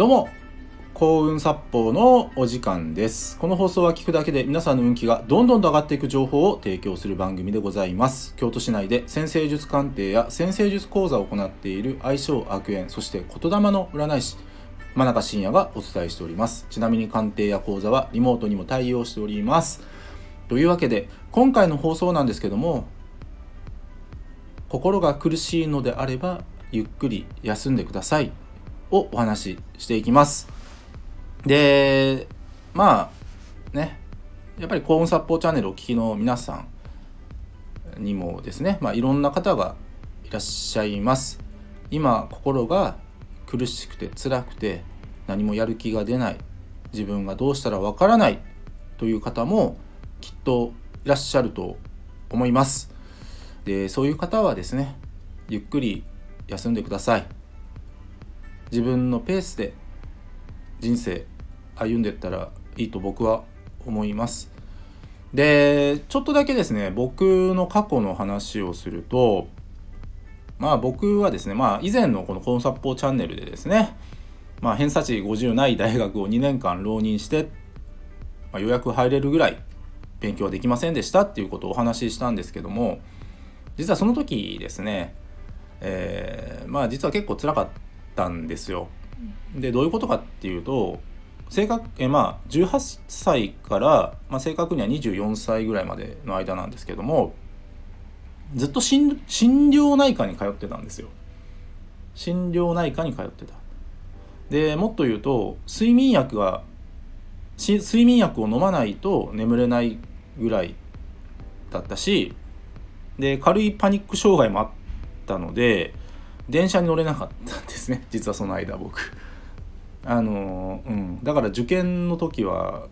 どうも幸運殺法のお時間です。この放送は聞くだけで皆さんの運気がどんどんと上がっていく情報を提供する番組でございます。京都市内で先生術鑑定や先生術講座を行っている相性悪縁そして言霊の占い師真中信也がお伝えしております。ちなみに鑑定や講座はリモートにも対応しております。というわけで今回の放送なんですけども心が苦しいのであればゆっくり休んでください。をお話ししていきます。でまあねやっぱり幸運殺法チャンネルをお聞きの皆さんにもですね、まあ、いろんな方がいらっしゃいます。今心が苦しくて辛くて何もやる気が出ない。自分がどうしたらわからない。という方もきっといらっしゃると思います。でそういう方はですねゆっくり休んでください。自分のペースで人生歩んでったらいいと僕は思います。でちょっとだけですね僕の過去の話をするとまあ僕はですねまあ以前のこのコンサッポーチャンネルでですねまあ偏差値50ない大学を2年間浪人して、まあ、予約入れるぐらい勉強はできませんでしたっていうことをお話ししたんですけども実はその時ですねえー、まあ実は結構辛かったたんですよ。でどういうことかっていうと正確えまあ18歳から、まあ、正確には24歳ぐらいまでの間なんですけどもずっと心療内科に通ってたんですよ。心療内科に通ってた。でもっと言うと睡眠薬が睡眠薬を飲まないと眠れないぐらいだったしで軽いパニック障害もあったので電車に乗れなかったんですね。実はその間僕。あのうん。だから受験の時は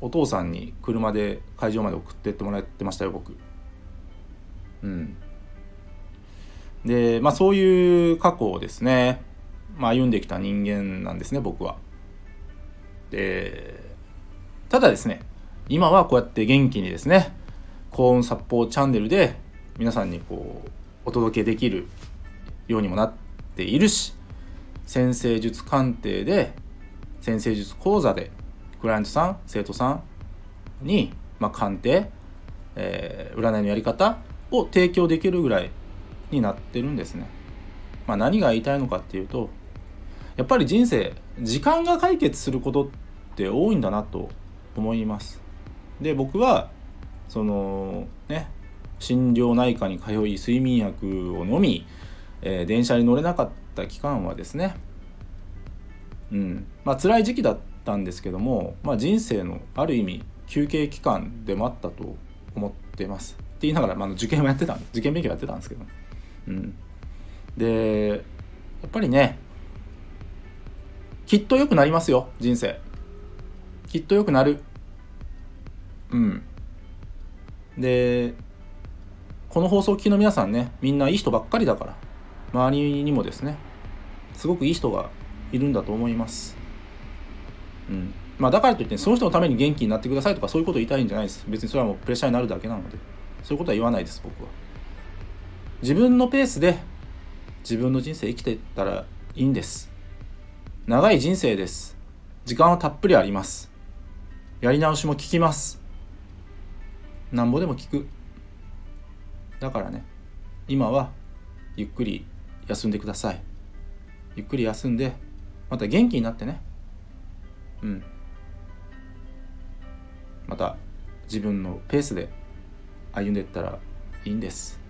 お父さんに車で会場まで送ってってもらってましたよ僕。うん。でまあそういう過去をですね、まあ、歩んできた人間なんですね僕は。でただですね今はこうやって元気にですね幸運殺法チャンネルで皆さんにこうお届けできるようにもなっているし先生術鑑定で先生術講座でクライアントさん生徒さんに、まあ、鑑定、えー、占いのやり方を提供できるぐらいになってるんですね。まあ、何が言いたいのかっていうとやっぱり人生時間が解決することって多いんだなと思います。で僕はそのね心療内科に通い睡眠薬を飲み、えー、電車に乗れなかった期間はですねうん。まあ辛い時期だったんですけども、まあ、人生のある意味休憩期間でもあったと思ってます。って言いながら、まあ、受験もやってたんです受験勉強やってたんですけど、うん、でやっぱりねきっと良くなりますよ人生。きっと良くなる。うん。でこの放送を聞きの皆さんねみんないい人ばっかりだから。周りにもですねすごくいい人がいるんだと思います。うん。まあだからといってその人のために元気になってくださいとかそういうことを言いたいんじゃないです。別にそれはもうプレッシャーになるだけなので。そういうことは言わないです僕は。自分のペースで自分の人生生きてたらいいんです。長い人生です。時間はたっぷりあります。やり直しも効きます。なんぼでも効く。だからね今はゆっくり休んでください。ゆっくり休んでまた元気になってね。うん。また自分のペースで歩んでいったらいいんです。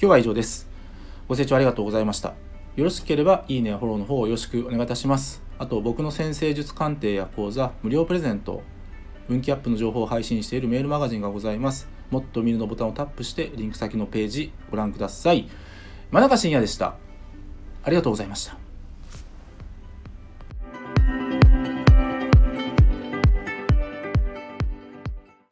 今日は以上です。ご清聴ありがとうございました。よろしければいいねフォローの方をよろしくお願いいたします。あと僕の先生術鑑定や講座無料プレゼント運気アップの情報を配信しているメールマガジンがございます。もっと見るのボタンをタップしてリンク先のページご覧ください。真中信也でした。ありがとうございました。